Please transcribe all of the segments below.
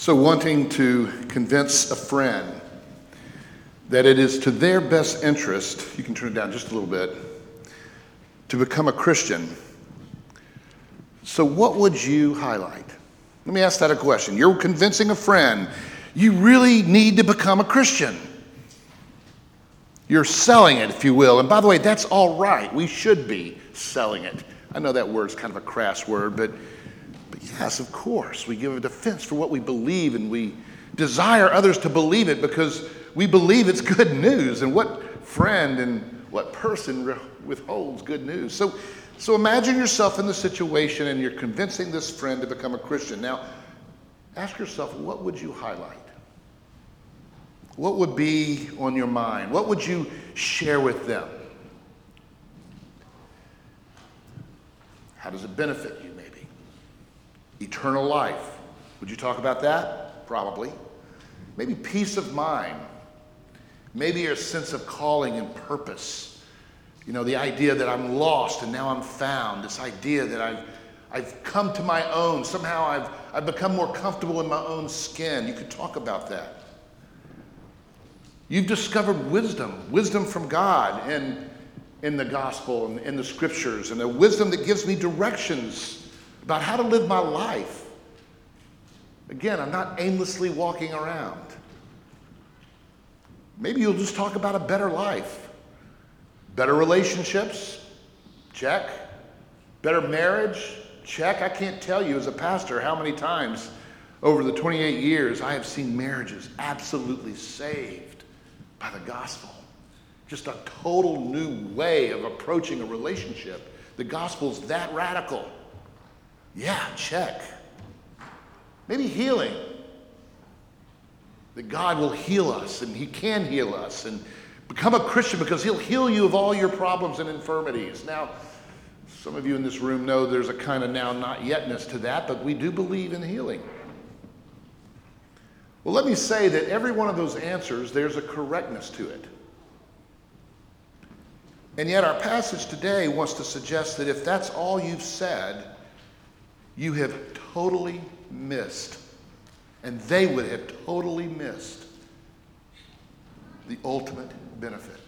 So, wanting to convince a friend that it is to their best interest, you can turn it down just a little bit, to become a Christian. So, what would you highlight? Let me ask that a question. You're convincing a friend you really need to become a Christian. You're selling it, if you will. And by the way, that's all right. We should be selling it. I know that word's kind of a crass word, but, yes, of course. We give a defense for what we believe and we desire others to believe it because we believe it's good news. And what friend and what person withholds good news? So, so imagine yourself in the situation and you're convincing this friend to become a Christian. Now, ask yourself, what would you highlight? What would be on your mind? What would you share with them? How does it benefit you? Eternal life. Would you talk about that? Probably. Maybe peace of mind. Maybe your sense of calling and purpose. You know, the idea that I'm lost and now I'm found. This idea that I've, I've come to my own. Somehow I've, I've become more comfortable in my own skin. You could talk about that. You've discovered wisdom, wisdom from God in, in the gospel and in the scriptures, and a wisdom that gives me directions about how to live my life. Again, I'm not aimlessly walking around. Maybe you'll just talk about a better life, better relationships, check. Better marriage, check. I can't tell you as a pastor how many times over the 28 years I have seen marriages absolutely saved by the gospel. Just a total new way of approaching a relationship. The gospel's that radical. Yeah, check. Maybe healing. That God will heal us and He can heal us and become a Christian because He'll heal you of all your problems and infirmities. Now, some of you in this room know there's a kind of now not yetness to that, but we do believe in healing. Well, let me say that every one of those answers, there's a correctness to it. And yet, our passage today wants to suggest that if that's all you've said, you have totally missed, and they would have totally missed the ultimate benefit.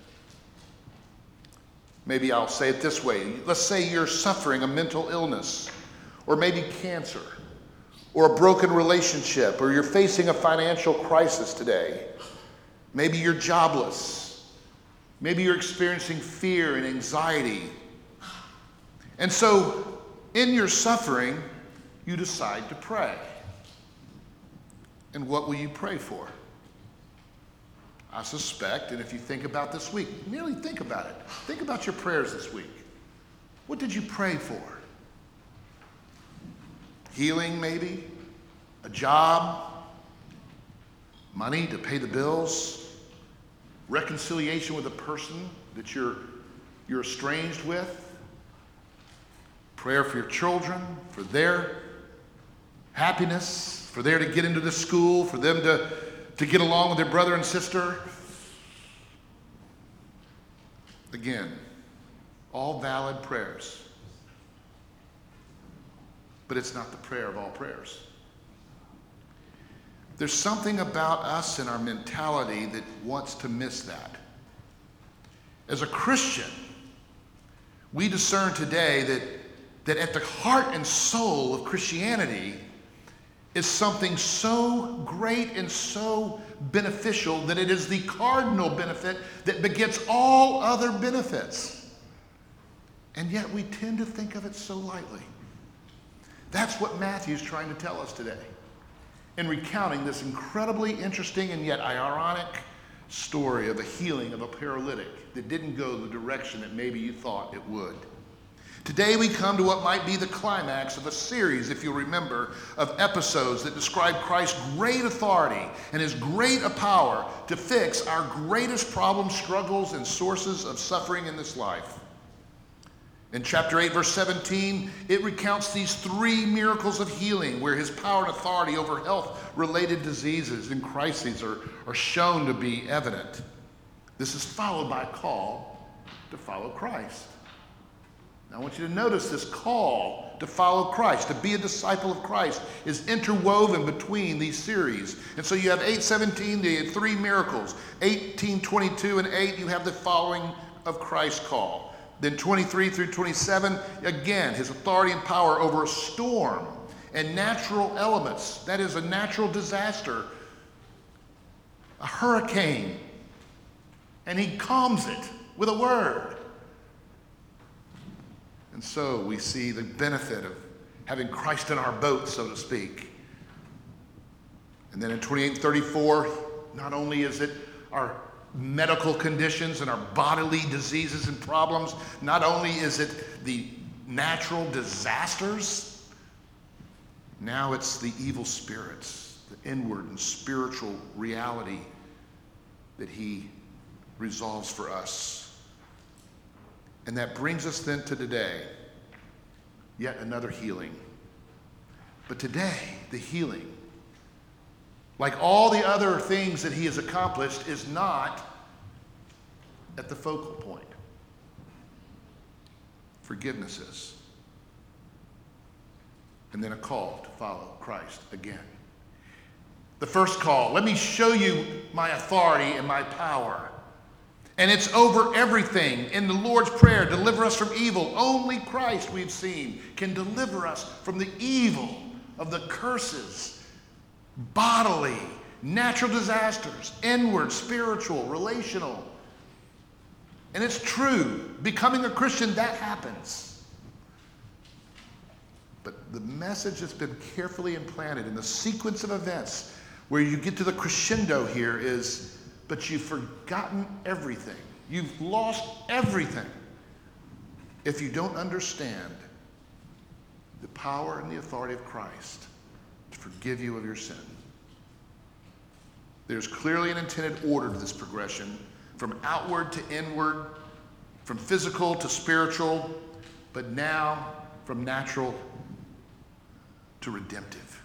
Maybe I'll say it this way. Let's say you're suffering a mental illness, or maybe cancer or a broken relationship, or you're facing a financial crisis today. Maybe you're jobless. Maybe you're experiencing fear and anxiety. And so, in your suffering, you decide to pray. And what will you pray for? I suspect, and if you think about this week, merely think about it. Think about your prayers this week. What did you pray for? Healing, maybe? A job? Money to pay the bills? Reconciliation with a person that you're, you're estranged with? Prayer for your children, for their happiness, for them to get into the school, for them to, to get along with their brother and sister? Again, all valid prayers but it's not the prayer of all prayers. There's something about us and our mentality that wants to miss that. As a Christian, we discern today that, that at the heart and soul of Christianity is something so great and so beneficial that it is the cardinal benefit that begets all other benefits. And yet we tend to think of it so lightly. That's what Matthew's trying to tell us today in recounting this incredibly interesting and yet ironic story of the healing of a paralytic that didn't go the direction that maybe you thought it would. Today, we come to what might be the climax of a series, if you remember, of episodes that describe Christ's great authority and his great power to fix our greatest problems, struggles, and sources of suffering in this life. In chapter 8, verse 17, it recounts these three miracles of healing where his power and authority over health related diseases and crises are, are shown to be evident. This is followed by a call to follow Christ. Now, I want you to notice this call to follow Christ, to be a disciple of Christ, is interwoven between these series. And so you have 817, the three miracles. 1822 and 8, you have the following of Christ's call. Then 23 through 27, again, his authority and power over a storm and natural elements. That is a natural disaster, a hurricane. And he calms it with a word. And so we see the benefit of having Christ in our boat, so to speak. And then in 2834, not only is it our medical conditions and our bodily diseases and problems, not only is it the natural disasters, now it's the evil spirits, the inward and spiritual reality that he resolves for us. And that brings us then to today, yet another healing. But today, the healing, like all the other things that he has accomplished, is not at the focal point. Forgiveness is. And then a call to follow Christ again. The first call let me show you my authority and my power. And it's over everything. In the Lord's Prayer, deliver us from evil. Only Christ, we've seen, can deliver us from the evil of the curses, bodily, natural disasters, inward, spiritual, relational. And it's true. Becoming a Christian, that happens. But the message that's been carefully implanted in the sequence of events where you get to the crescendo here is but you've forgotten everything. You've lost everything if you don't understand the power and the authority of Christ to forgive you of your sin. There's clearly an intended order to this progression from outward to inward, from physical to spiritual, but now from natural to redemptive.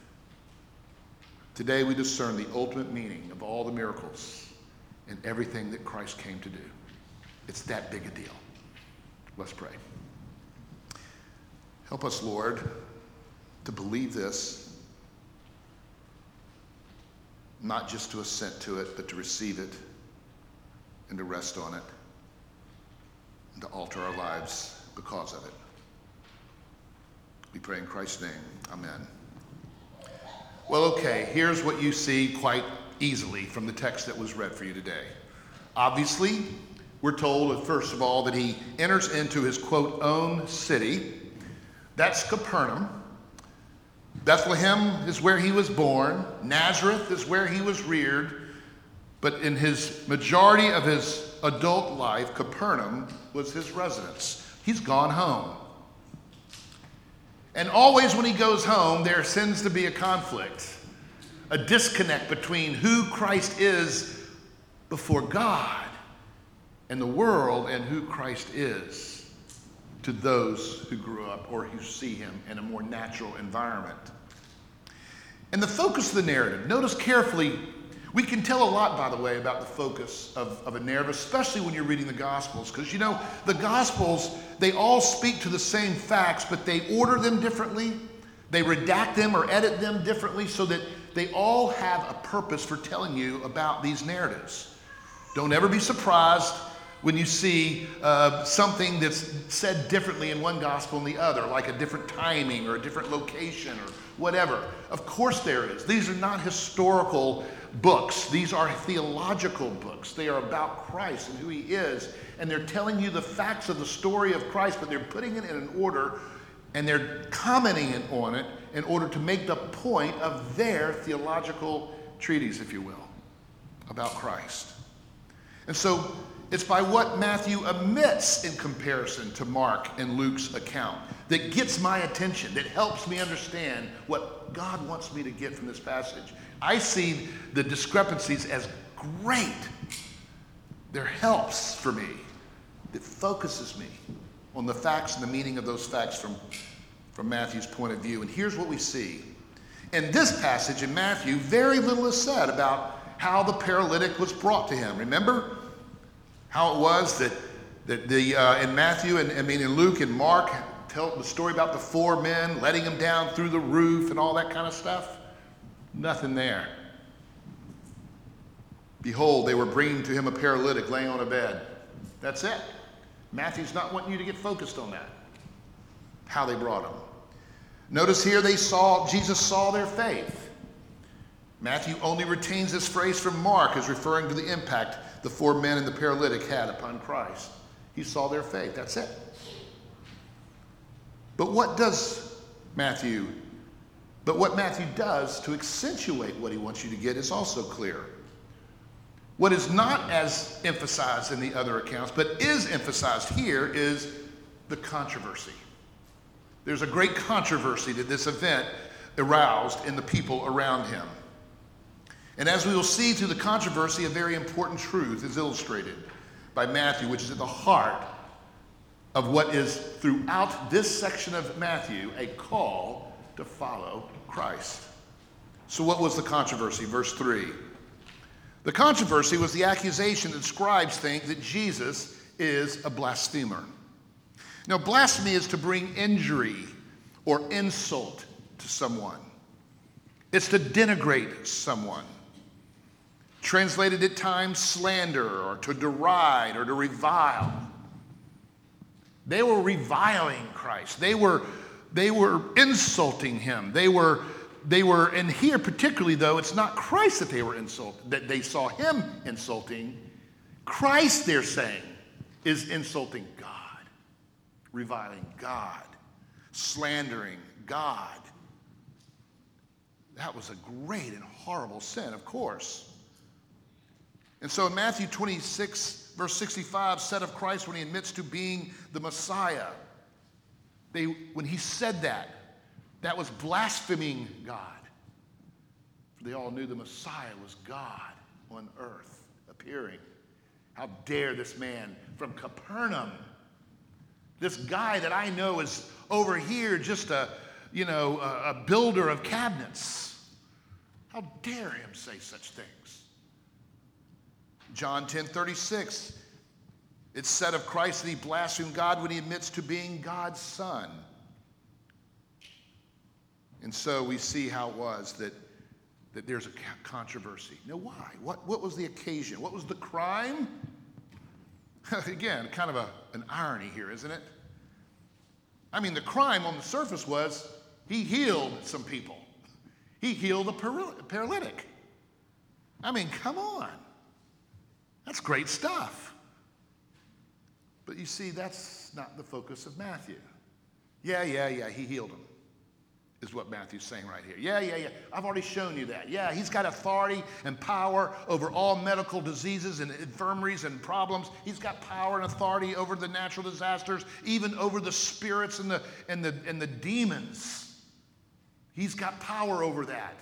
Today we discern the ultimate meaning of all the miracles in everything that Christ came to do. It's that big a deal. Let's pray. Help us, Lord, to believe this, not just to assent to it, but to receive it and to rest on it and to alter our lives because of it. We pray in Christ's name. Amen. Well, okay, here's what you see quite easily from the text that was read for you today. Obviously, we're told, first of all, that he enters into his quote, own city. That's Capernaum. Bethlehem is where he was born, Nazareth is where he was reared. But in his majority of his adult life, Capernaum was his residence. He's gone home. And always when he goes home, there tends to be a conflict a disconnect between who Christ is before God and the world and who Christ is to those who grew up or who see him in a more natural environment. And the focus of the narrative, notice carefully, we can tell a lot, by the way, about the focus of, of a narrative, especially when you're reading the Gospels, because you know, the Gospels, they all speak to the same facts, but they order them differently. They redact them or edit them differently so that they all have a purpose for telling you about these narratives. Don't ever be surprised when you see uh, something that's said differently in one gospel than the other, like a different timing or a different location or whatever. Of course, there is. These are not historical books, these are theological books. They are about Christ and who he is. And they're telling you the facts of the story of Christ, but they're putting it in an order and they're commenting on it in order to make the point of their theological treatise, if you will, about Christ. And so it's by what Matthew omits in comparison to Mark and Luke's account that gets my attention, that helps me understand what God wants me to get from this passage. I see the discrepancies as great. They're helps for me that focuses me on the facts and the meaning of those facts from, from Matthew's point of view. And here's what we see. In this passage in Matthew, very little is said about how the paralytic was brought to him. Remember how it was that, that the, uh, in Matthew and I mean in Luke and Mark tell the story about the four men letting him down through the roof and all that kind of stuff? Nothing there. Behold, they were bringing to him a paralytic laying on a bed. That's it. Matthew's not wanting you to get focused on that. How they brought him. Notice here they saw, Jesus saw their faith. Matthew only retains this phrase from Mark as referring to the impact the four men and the paralytic had upon Christ. He saw their faith. That's it. But what does Matthew, but what Matthew does to accentuate what he wants you to get is also clear. What is not as emphasized in the other accounts, but is emphasized here, is the controversy. There's a great controversy that this event aroused in the people around him. And as we will see through the controversy, a very important truth is illustrated by Matthew, which is at the heart of what is throughout this section of Matthew a call to follow Christ. So, what was the controversy? Verse 3. The controversy was the accusation that scribes think that Jesus is a blasphemer. Now, blasphemy is to bring injury or insult to someone, it's to denigrate someone. Translated at times slander or to deride or to revile. They were reviling Christ. They were, they were insulting him. They were, they were, and here particularly though, it's not Christ that they were insulting, that they saw him insulting. Christ, they're saying, is insulting God, reviling God, slandering God. That was a great and horrible sin, of course. And so in Matthew 26, verse 65, said of Christ when he admits to being the Messiah, they, when he said that, that was blaspheming God. They all knew the Messiah was God on earth appearing. How dare this man from Capernaum, this guy that I know is over here just a, you know, a, a builder of cabinets. How dare him say such things? John 10 36, it's said of Christ that he blasphemed God when he admits to being God's son. And so we see how it was that, that there's a controversy. Now, why? What, what was the occasion? What was the crime? Again, kind of a, an irony here, isn't it? I mean, the crime on the surface was he healed some people, he healed a paralytic. I mean, come on. That's great stuff. But you see, that's not the focus of Matthew. Yeah, yeah, yeah, he healed him, is what Matthew's saying right here. Yeah, yeah, yeah. I've already shown you that. Yeah, he's got authority and power over all medical diseases and infirmaries and problems. He's got power and authority over the natural disasters, even over the spirits and the, and the, and the demons. He's got power over that.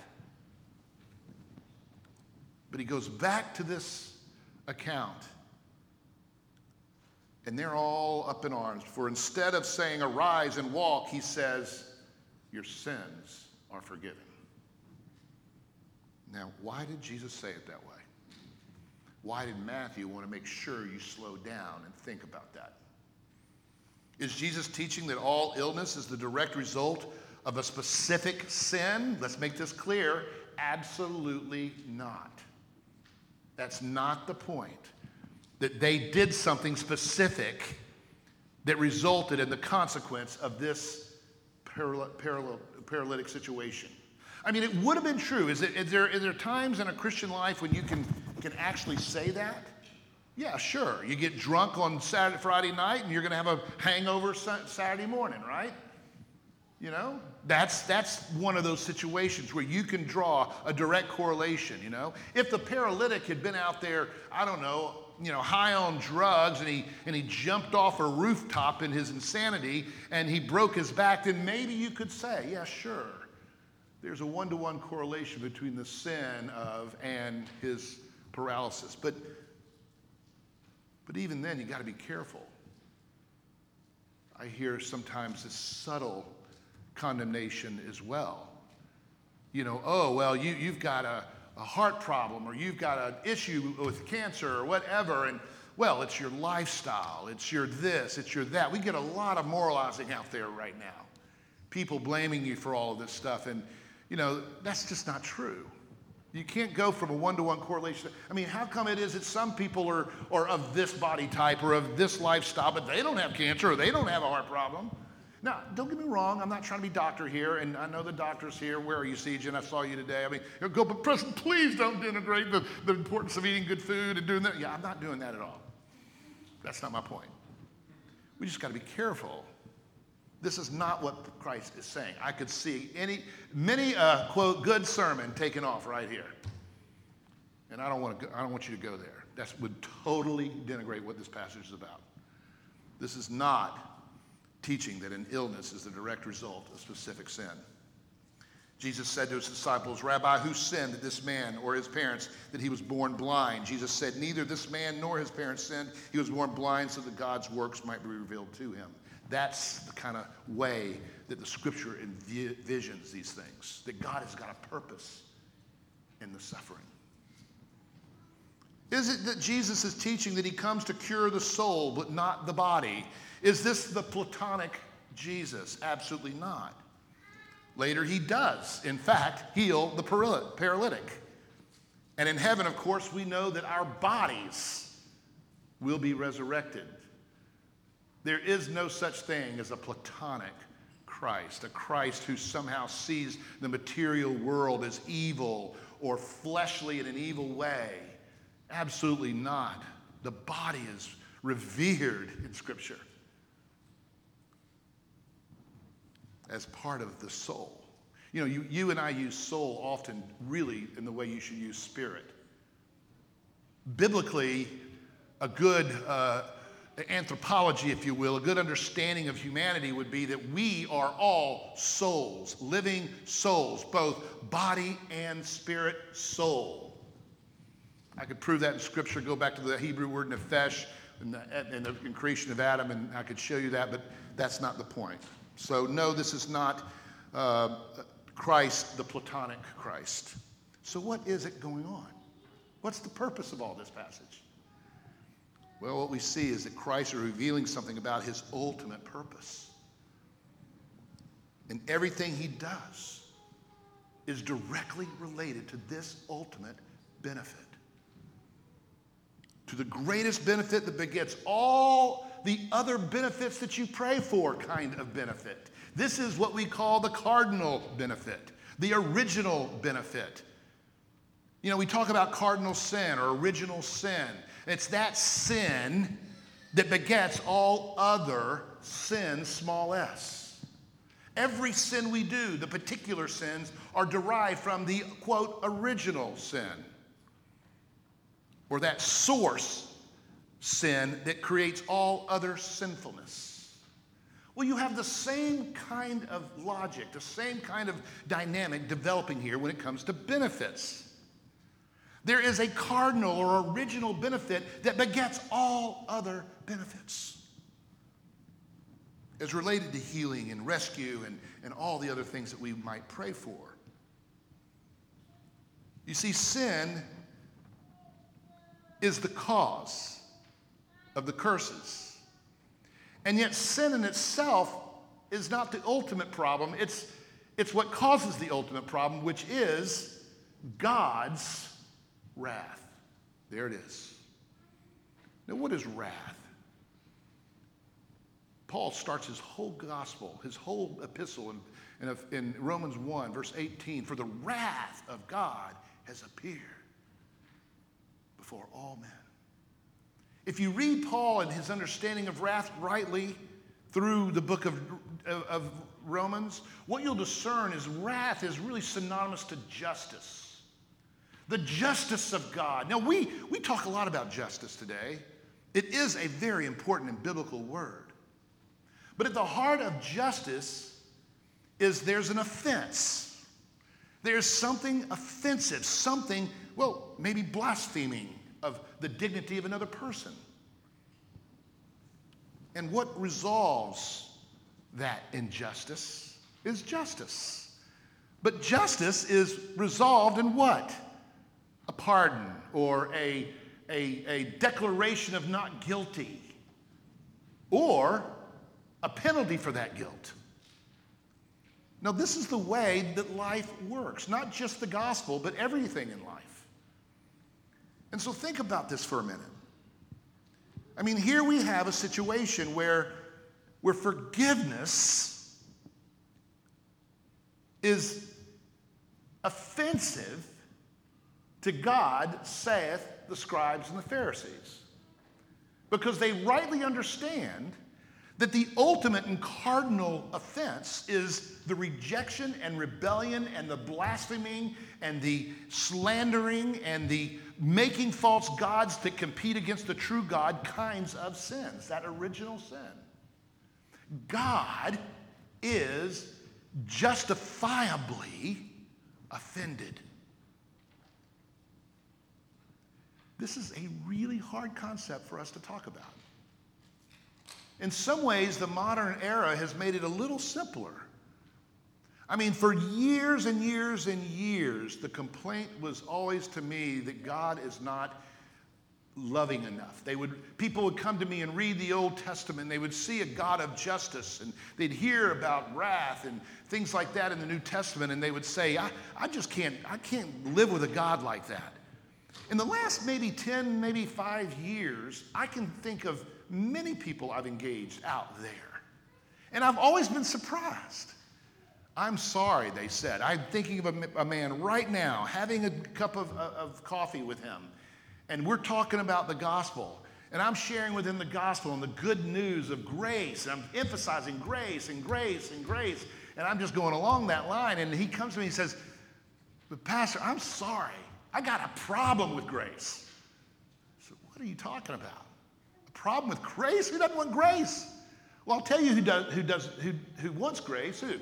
But he goes back to this account. And they're all up in arms. For instead of saying, Arise and walk, he says, Your sins are forgiven. Now, why did Jesus say it that way? Why did Matthew want to make sure you slow down and think about that? Is Jesus teaching that all illness is the direct result of a specific sin? Let's make this clear. Absolutely not. That's not the point. That they did something specific that resulted in the consequence of this paralytic situation. I mean, it would have been true. Is, it, is, there, is there times in a Christian life when you can, can actually say that? Yeah, sure. You get drunk on Saturday, Friday night and you're going to have a hangover Saturday morning, right? You know, that's, that's one of those situations where you can draw a direct correlation, you know. If the paralytic had been out there, I don't know, you know, high on drugs and he, and he jumped off a rooftop in his insanity and he broke his back, then maybe you could say, yeah, sure. There's a one to one correlation between the sin of and his paralysis. But, but even then, you got to be careful. I hear sometimes this subtle condemnation as well. You know, oh, well, you, you've got a, a heart problem or you've got an issue with cancer or whatever. And well, it's your lifestyle, it's your this, it's your that. We get a lot of moralizing out there right now. People blaming you for all of this stuff. And, you know, that's just not true. You can't go from a one to one correlation. I mean, how come it is that some people are, are of this body type or of this lifestyle, but they don't have cancer or they don't have a heart problem? Now, don't get me wrong, I'm not trying to be doctor here, and I know the doctor's here. Where are you, CJ? I saw you today. I mean, go, but Preston, please don't denigrate the, the importance of eating good food and doing that. Yeah, I'm not doing that at all. That's not my point. We just got to be careful. This is not what Christ is saying. I could see any, many, uh, quote, good sermon taken off right here. And I don't want to. I don't want you to go there. That would totally denigrate what this passage is about. This is not teaching that an illness is the direct result of specific sin. Jesus said to his disciples, Rabbi, who sinned this man or his parents that he was born blind? Jesus said, Neither this man nor his parents sinned. He was born blind so that God's works might be revealed to him. That's the kind of way that the scripture envisions these things, that God has got a purpose in the suffering. Is it that Jesus is teaching that he comes to cure the soul but not the body? Is this the Platonic Jesus? Absolutely not. Later, he does, in fact, heal the paralytic. And in heaven, of course, we know that our bodies will be resurrected. There is no such thing as a Platonic Christ, a Christ who somehow sees the material world as evil or fleshly in an evil way. Absolutely not. The body is revered in Scripture. As part of the soul. You know, you, you and I use soul often really in the way you should use spirit. Biblically, a good uh, anthropology, if you will, a good understanding of humanity would be that we are all souls, living souls, both body and spirit soul. I could prove that in Scripture. Go back to the Hebrew word nephesh and the, and the creation of Adam, and I could show you that, but that's not the point. So, no, this is not uh, Christ, the Platonic Christ. So, what is it going on? What's the purpose of all this passage? Well, what we see is that Christ is revealing something about his ultimate purpose. And everything he does is directly related to this ultimate benefit. To the greatest benefit that begets all the other benefits that you pray for kind of benefit. This is what we call the cardinal benefit, the original benefit. You know, we talk about cardinal sin or original sin. It's that sin that begets all other sins, small s. Every sin we do, the particular sins, are derived from the quote, original sin, or that source sin that creates all other sinfulness. Well, you have the same kind of logic, the same kind of dynamic developing here when it comes to benefits. There is a cardinal or original benefit that begets all other benefits. As related to healing and rescue and, and all the other things that we might pray for. You see, sin is the cause of the curses. And yet, sin in itself is not the ultimate problem, it's, it's what causes the ultimate problem, which is God's wrath. There it is. Now, what is wrath? Paul starts his whole gospel, his whole epistle in, in, in, Romans 1, verse 18 For the wrath of God has appeared before all men. If you read Paul and his understanding of wrath rightly through the book of, of, Romans, what you'll discern is wrath is really synonymous to justice. The justice of God. Now, we, we talk a lot about justice today. It is a very important and biblical word. But at the heart of justice is there's an offense. There's something offensive, something, well, maybe blaspheming, of the dignity of another person. And what resolves that injustice is justice. But justice is resolved in what? A pardon or a, a, a declaration of not guilty or a penalty for that guilt. Now, this is the way that life works, not just the gospel, but everything in life. And so think about this for a minute. I mean, here we have a situation where, where forgiveness is offensive to God, saith the scribes and the Pharisees. Because they rightly understand that the ultimate and cardinal offense is the rejection and rebellion and the blaspheming and the slandering and the making false gods that compete against the true God kinds of sins, that original sin. God is justifiably offended. This is a really hard concept for us to talk about. In some ways, the modern era has made it a little simpler. I mean, for years and years and years, the complaint was always to me that God is not loving enough. They would, people would come to me and read the Old Testament. They would see a God of justice and they'd hear about wrath and things like that in the New Testament. And they would say, I, I just can't, I can't live with a God like that. In the last maybe 10, maybe five years, I can think of many people I've engaged out there. And I've always been surprised. I'm sorry, they said. I'm thinking of a, a man right now having a cup of, uh, of coffee with him, and we're talking about the gospel. And I'm sharing with him the gospel and the good news of grace. And I'm emphasizing grace and grace and grace. And I'm just going along that line. And he comes to me and says, But, Pastor, I'm sorry. I got a problem with grace. I said, What are you talking about? A problem with grace? Who doesn't want grace? Well, I'll tell you who, does, who, does, who, who wants grace. Who?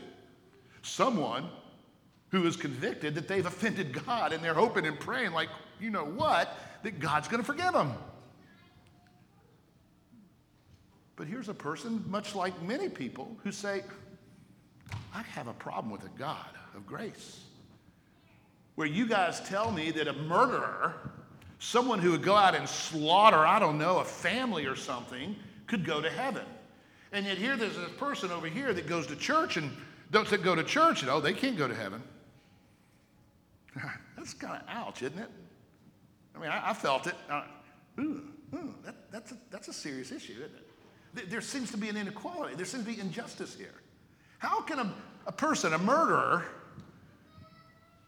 Someone who is convicted that they've offended God and they're hoping and praying, like, you know what, that God's going to forgive them. But here's a person, much like many people, who say, I have a problem with a God of grace. Where you guys tell me that a murderer Someone who would go out and slaughter, I don't know, a family or something could go to heaven. And yet here there's this person over here that goes to church and don't go to church and oh, they can't go to heaven. that's kind of ouch, isn't it? I mean, I, I felt it. Uh, ooh, ooh, that, that's, a, that's a serious issue, isn't it? There, there seems to be an inequality. There seems to be injustice here. How can a, a person, a murderer,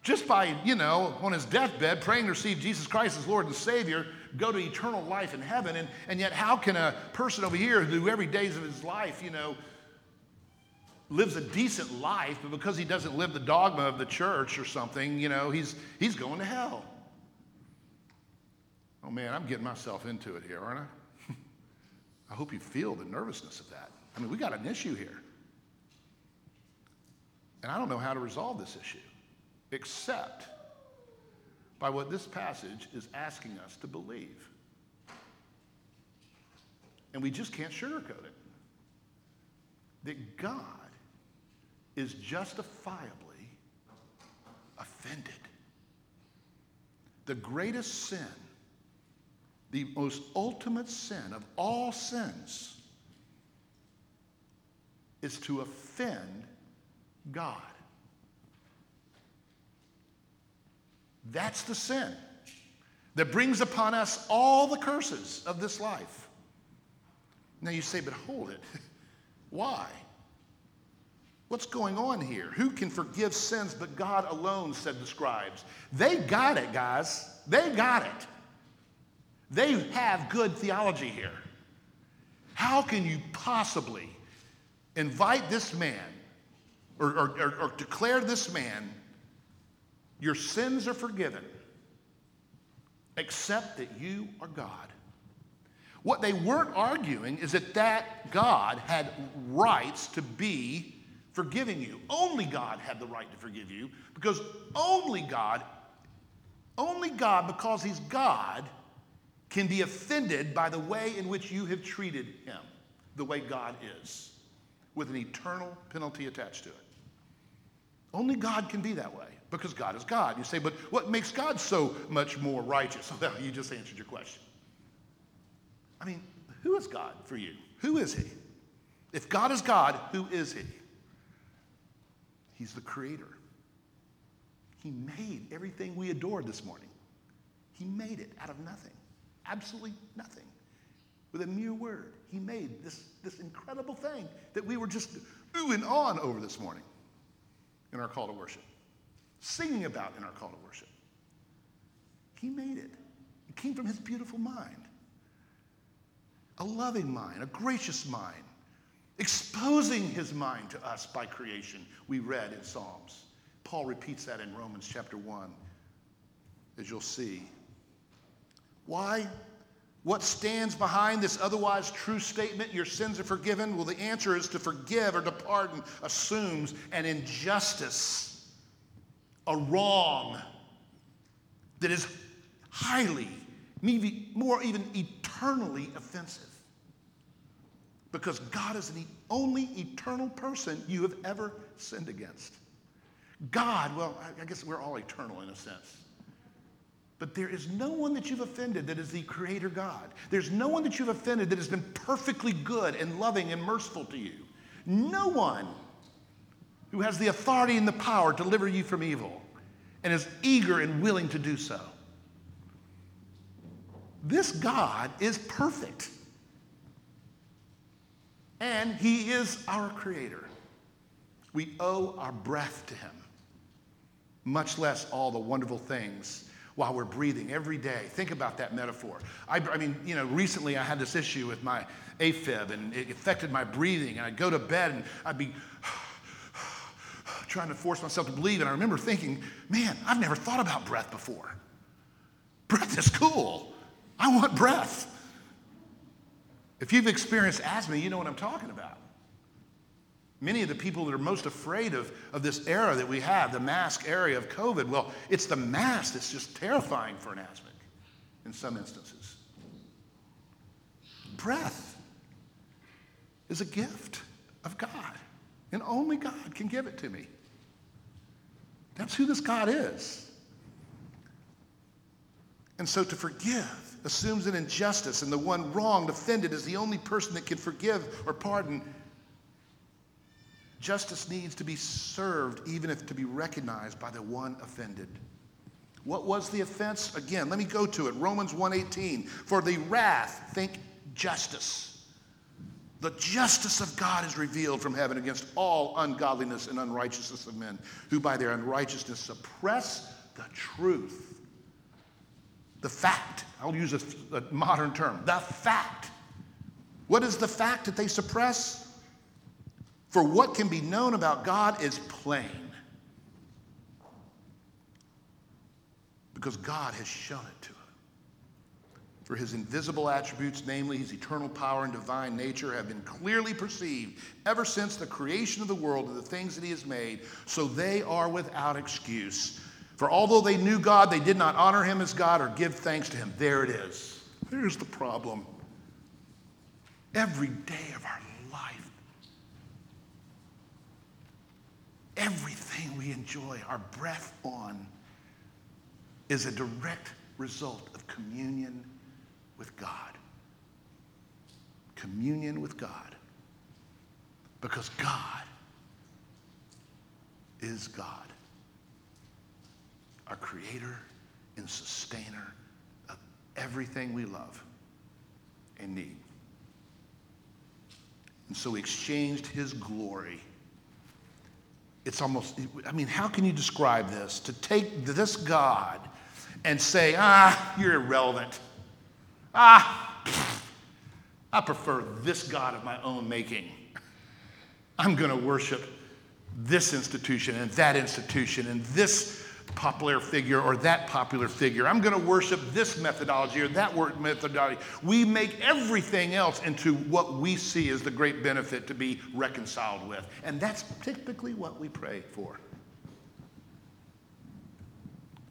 just by, you know, on his deathbed, praying to receive Jesus Christ as Lord and Savior, go to eternal life in heaven. And, and yet, how can a person over here who every days of his life, you know, lives a decent life, but because he doesn't live the dogma of the church or something, you know, he's, he's going to hell? Oh man, I'm getting myself into it here, aren't I? I hope you feel the nervousness of that. I mean, we got an issue here. And I don't know how to resolve this issue except by what this passage is asking us to believe. And we just can't sugarcoat it. That God is justifiably offended. The greatest sin, the most ultimate sin of all sins, is to offend God. That's the sin that brings upon us all the curses of this life. Now you say, but hold it. Why? What's going on here? Who can forgive sins but God alone, said the scribes. They got it, guys. They got it. They have good theology here. How can you possibly invite this man or, or, or, or declare this man your sins are forgiven, except that you are God. What they weren't arguing is that that God had rights to be forgiving you. Only God had the right to forgive you because only God, only God, because He's God, can be offended by the way in which you have treated Him, the way God is, with an eternal penalty attached to it. Only God can be that way because God is God. You say, but what makes God so much more righteous? Well, you just answered your question. I mean, who is God for you? Who is He? If God is God, who is He? He's the creator. He made everything we adored this morning. He made it out of nothing, absolutely nothing. With a mere word, He made this, this incredible thing that we were just oohing on over this morning in our call to worship, singing about in our call to worship. He made it. It came from His beautiful mind a loving mind, a gracious mind, exposing his mind to us by creation, we read in Psalms. Paul repeats that in Romans chapter 1, as you'll see. Why? What stands behind this otherwise true statement, your sins are forgiven? Well, the answer is to forgive or to pardon assumes an injustice, a wrong that is highly, maybe more even eternally offensive. Because God is the only eternal person you have ever sinned against. God, well, I guess we're all eternal in a sense. But there is no one that you've offended that is the creator God. There's no one that you've offended that has been perfectly good and loving and merciful to you. No one who has the authority and the power to deliver you from evil and is eager and willing to do so. This God is perfect. And He is our Creator. We owe our breath to Him, much less all the wonderful things while we're breathing every day. Think about that metaphor. I, I, mean, you know, recently I had this issue with my AFib and it affected my breathing. And I'd go to bed and I'd be trying to force myself to believe. And I remember thinking, man, I've never thought about breath before. Breath is cool. I want breath. If you've experienced asthma, you know what I'm talking about. Many of the people that are most afraid of, of this era that we have, the mask area of COVID, well, it's the mask that's just terrifying for an asthmatic in some instances. Breath is a gift of God, and only God can give it to me. That's who this God is. And so to forgive assumes an injustice, and the one wronged, offended, is the only person that can forgive or pardon. Justice needs to be served, even if to be recognized by the one offended. What was the offense? Again, let me go to it. Romans 1:18. For the wrath, think justice. The justice of God is revealed from heaven against all ungodliness and unrighteousness of men, who by their unrighteousness suppress the truth. The fact, I'll use a, a modern term, the fact. What is the fact that they suppress? For what can be known about God is plain. Because God has shown it to him. For his invisible attributes, namely his eternal power and divine nature, have been clearly perceived ever since the creation of the world and the things that he has made, so they are without excuse. For although they knew God, they did not honor him as God or give thanks to him. There it is. There's the problem. Every day of our life, everything we enjoy our breath on is a direct result of communion with God. Communion with God. Because God is God our creator and sustainer of everything we love and need. And so he exchanged his glory. It's almost, I mean, how can you describe this? To take this God and say, ah, you're irrelevant. Ah, I prefer this God of my own making. I'm going to worship this institution and that institution and this popular figure or that popular figure. I'm going to worship this methodology or that word methodology. We make everything else into what we see as the great benefit to be reconciled with. And that's typically what we pray for.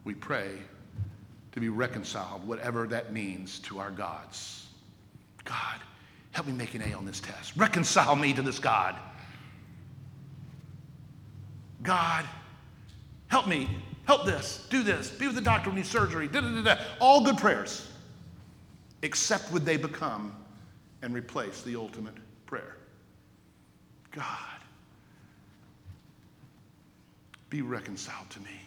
We pray to be reconciled, whatever that means, to our gods. God, help me make an A on this test. Reconcile me to this God. God, help me, help this, do this, be with the doctor when he needs surgery, da da da da. All good prayers, except would they become and replace the ultimate prayer. God, be reconciled to me.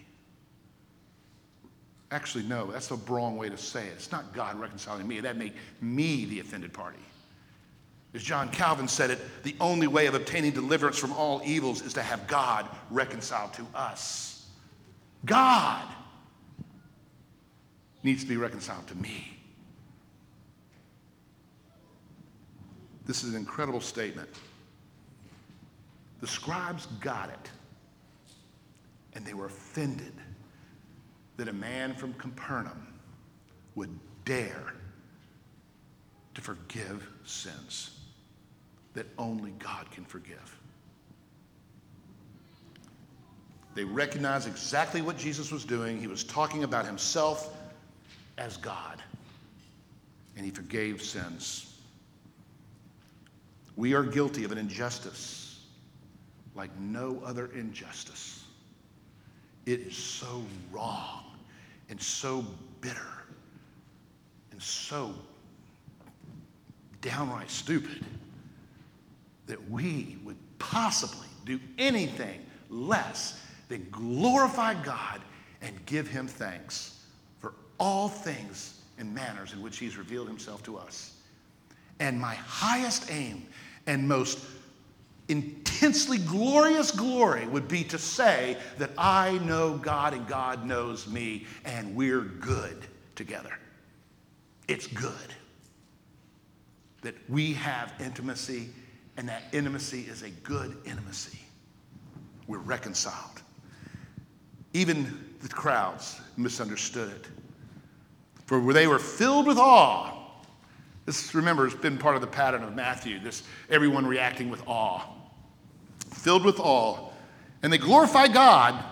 Actually, no, that's the wrong way to say it. It's not God reconciling me. That make me the offended party. As John Calvin said it, the only way of obtaining deliverance from all evils is to have God reconciled to us. God needs to be reconciled to me. This is an incredible statement. The scribes got it, and they were offended that a man from Capernaum would dare to forgive sins that only God can forgive. They recognized exactly what Jesus was doing. He was talking about himself as God, and he forgave sins. We are guilty of an injustice like no other injustice. It is so wrong and so bitter and so downright stupid that we would possibly do anything less than glorify God and give him thanks for all things and manners in which he's revealed himself to us. And my highest aim and most intensely glorious glory would be to say that I know God and God knows me and we're good together. It's good that we have intimacy and that intimacy is a good intimacy. We're reconciled. Even the crowds misunderstood it. For they were filled with awe. This, remember, has been part of the pattern of Matthew, this everyone reacting with awe. Filled with awe. And they glorified God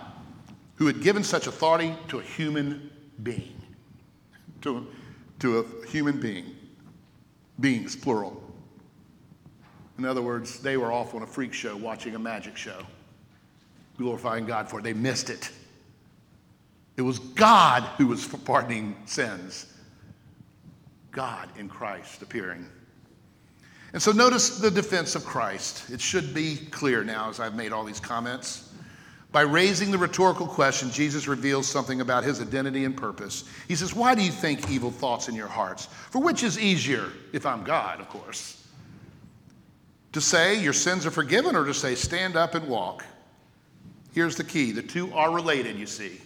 who had given such authority to a human being. To, to a human being. Beings, plural. In other words, they were off on a freak show watching a magic show, glorifying God for it. They missed it. It was God who was pardoning sins. God in Christ appearing. And so notice the defense of Christ. It should be clear now as I've made all these comments. By raising the rhetorical question, Jesus reveals something about his identity and purpose. He says, Why do you think evil thoughts in your hearts? For which is easier, if I'm God, of course? To say your sins are forgiven or to say stand up and walk? Here's the key the two are related, you see.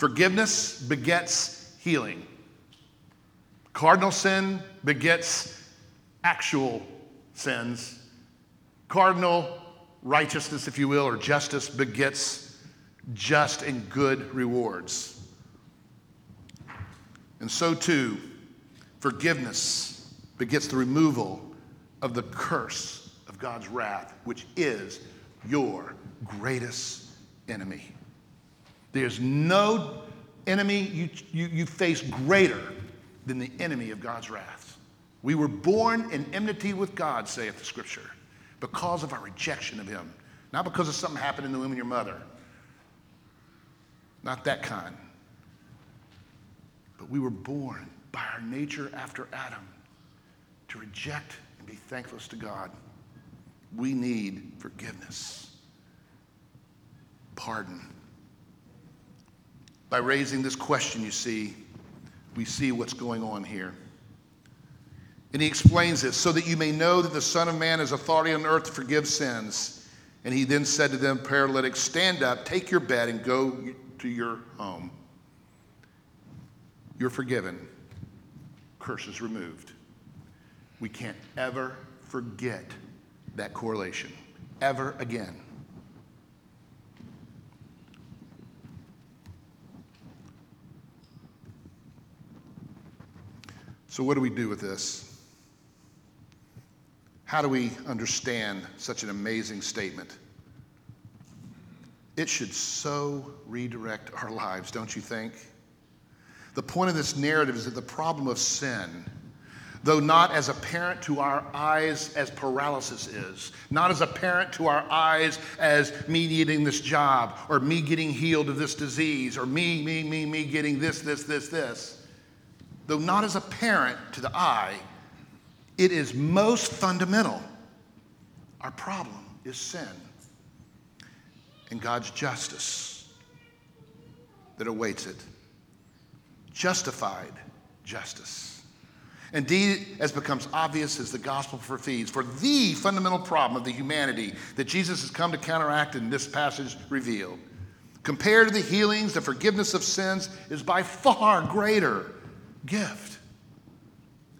Forgiveness begets healing. Original sin begets actual sins. Original righteousness, if you will, or justice begets just and good rewards. And so too, forgiveness begets the removal of the curse of God's wrath, which is your greatest enemy. There's no enemy you, you, you face greater than the enemy of God's wrath. We were born in enmity with God, saith the scripture, because of our rejection of Him, not because of something happened in the womb of your mother. Not that kind. But we were born by our nature after Adam to reject and be thankless to God. We need forgiveness, pardon. By raising this question, you see, we see what's going on here. And he explains this so that you may know that the Son of Man has authority on earth to forgive sins. And he then said to them, Paralytics, stand up, take your bed, and go to your home. You're forgiven. Curses removed. We can't ever forget that correlation ever again. So, what do we do with this? How do we understand such an amazing statement? It should so redirect our lives, don't you think? The point of this narrative is that the problem of sin though not as apparent to our eyes as paralysis is, not as apparent to our eyes as me needing this job, or me getting healed of this disease, or me, me, me, me getting this, this, this, this. Though not as apparent to the eye, it is most fundamental. Our problem is sin and God's justice that awaits it. Justified justice. Indeed, as becomes obvious as the gospel proceeds, for the fundamental problem of the humanity that Jesus has come to counteract in this passage revealed, compared to the healings, the forgiveness of sins is by far greater gift.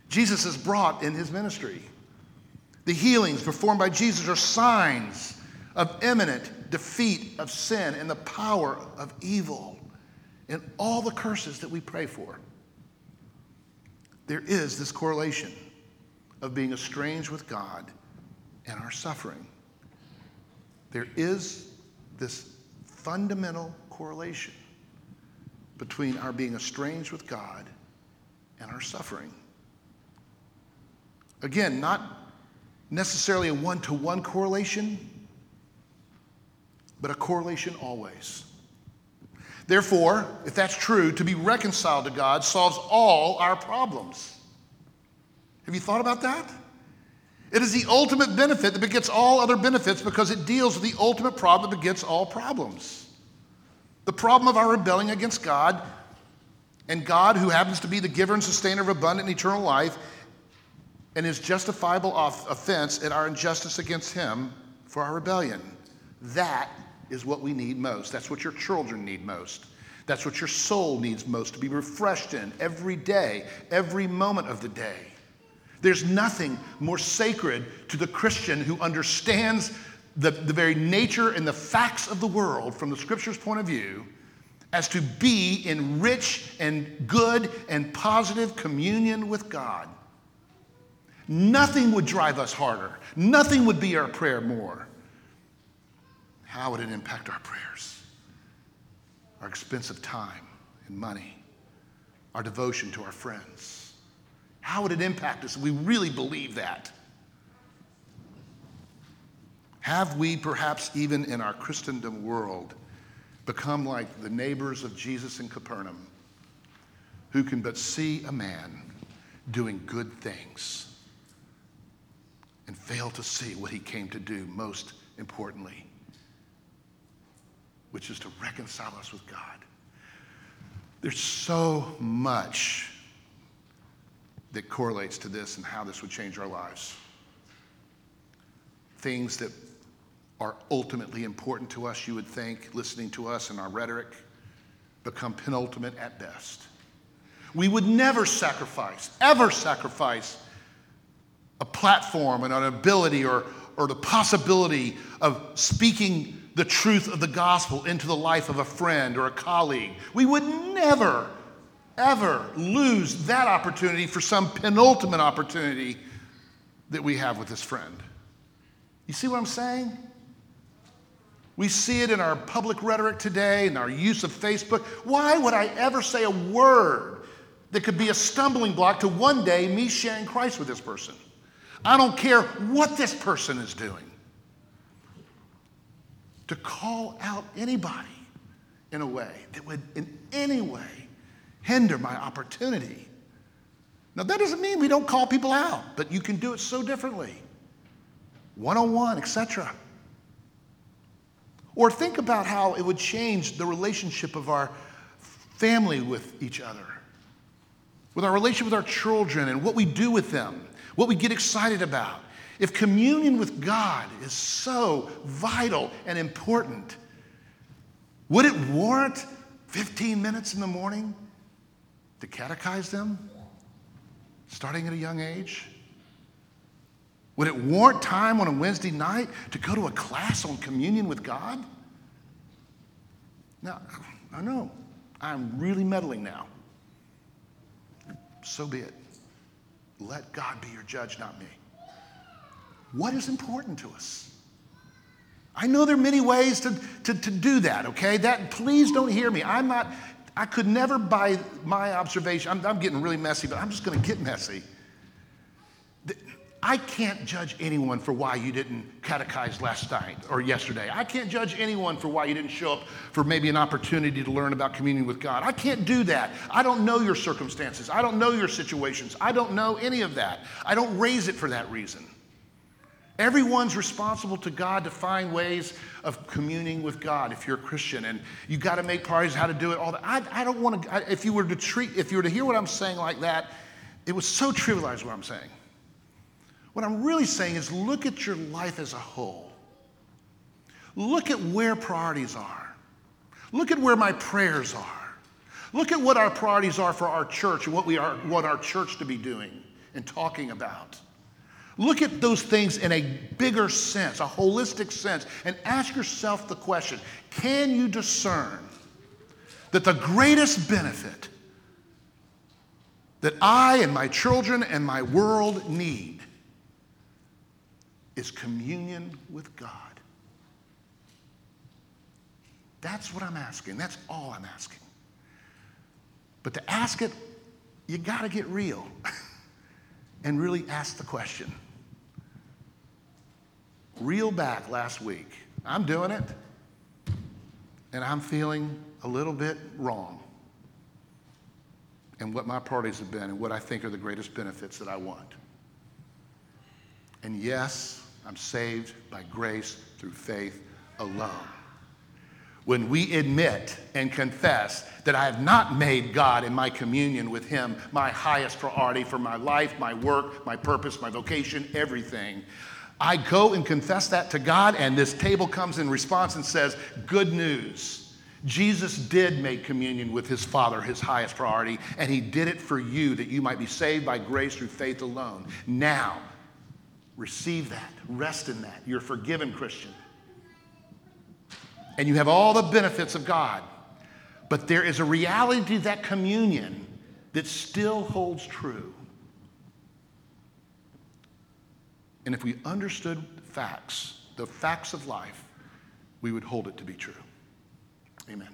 Jesus has brought in his ministry. The healings performed by Jesus are signs of imminent defeat of sin and the power of evil and all the curses that we pray for there is this correlation of being estranged with God and our suffering. There is this fundamental correlation between our being estranged with God and our suffering. Again, not necessarily a one to one correlation, but a correlation always. Therefore, if that's true, to be reconciled to God solves all our problems. Have you thought about that? It is the ultimate benefit that begets all other benefits because it deals with the ultimate problem that begets all problems. The problem of our rebelling against God, and God, who happens to be the giver and sustainer of abundant and eternal life, and his justifiable offense at our injustice against him for our rebellion. That is what we need most. That's what your children need most. That's what your soul needs most to be refreshed in every day, every moment of the day. There's nothing more sacred to the Christian who understands the, the very nature and the facts of the world from the scripture's point of view as to be in rich and good and positive communion with God. Nothing would drive us harder. Nothing would be our prayer more how would it impact our prayers, our expensive time and money, our devotion to our friends? How would it impact us if we really believe that? Have we, perhaps even in our Christendom world, become like the neighbors of Jesus in Capernaum, who can but see a man doing good things and fail to see what he came to do most importantly which is to reconcile us with God. There's so much that correlates to this and how this would change our lives. Things that are ultimately important to us, you would think, listening to us and our rhetoric, become penultimate at best. We would never sacrifice, ever sacrifice a platform and an ability or, or the possibility of speaking the truth of the gospel into the life of a friend or a colleague. We would never, ever lose that opportunity for some penultimate opportunity that we have with this friend. You see what I'm saying? We see it in our public rhetoric today, in our use of Facebook. Why would I ever say a word that could be a stumbling block to one day me sharing Christ with this person? I don't care what this person is doing to call out anybody in a way that would in any way hinder my opportunity. Now, that doesn't mean we don't call people out, but you can do it so differently one on one, etc. Or think about how it would change the relationship of our family with each other, with our relationship with our children, and what we do with them, what we get excited about. If communion with God is so vital and important, would it warrant 15 minutes in the morning to catechize them, starting at a young age? Would it warrant time on a Wednesday night to go to a class on communion with God? Now, I know I'm really meddling now. So be it. Let God be your judge, not me. What is important to us? I know there are many ways to, to, to do that, okay? That please don't hear me. I'm not, I could never by my observation, I'm, I'm getting really messy, but I'm just gonna get messy. I can't judge anyone for why you didn't catechize last night or yesterday. I can't judge anyone for why you didn't show up for maybe an opportunity to learn about communion with God. I can't do that. I don't know your circumstances. I don't know your situations. I don't know any of that. I don't raise it for that reason. Everyone's responsible to God to find ways of communing with God if you're a Christian, and you've got to make priorities how to do it. All that. I, I don't want to. If you were to treat, if you were to hear what I'm saying like that, it was so trivialized what I'm saying. What I'm really saying is look at your life as a whole. Look at where priorities are. Look at where my prayers are. Look at what our priorities are for our church and what we are what our church to be doing and talking about. Look at those things in a bigger sense, a holistic sense, and ask yourself the question can you discern that the greatest benefit that I and my children and my world need is communion with God. That's what I'm asking. That's all I'm asking. But to ask it, you got to get real and really ask the question. Reel back last week. I'm doing it, and I'm feeling a little bit wrong and what my parties have been and what I think are the greatest benefits that I want. And yes, I'm saved by grace through faith alone. When we admit and confess that I have not made God in my communion with Him my highest priority for my life, my work, my purpose, my vocation, everything, I go and confess that to God, and this table comes in response and says, Good news. Jesus did make communion with his Father his highest priority, and he did it for you that you might be saved by grace through faith alone. Now, Receive that. Rest in that. You're forgiven, Christian. And you have all the benefits of God. But there is a reality to that communion that still holds true. And if we understood facts, the facts of life, we would hold it to be true. Amen.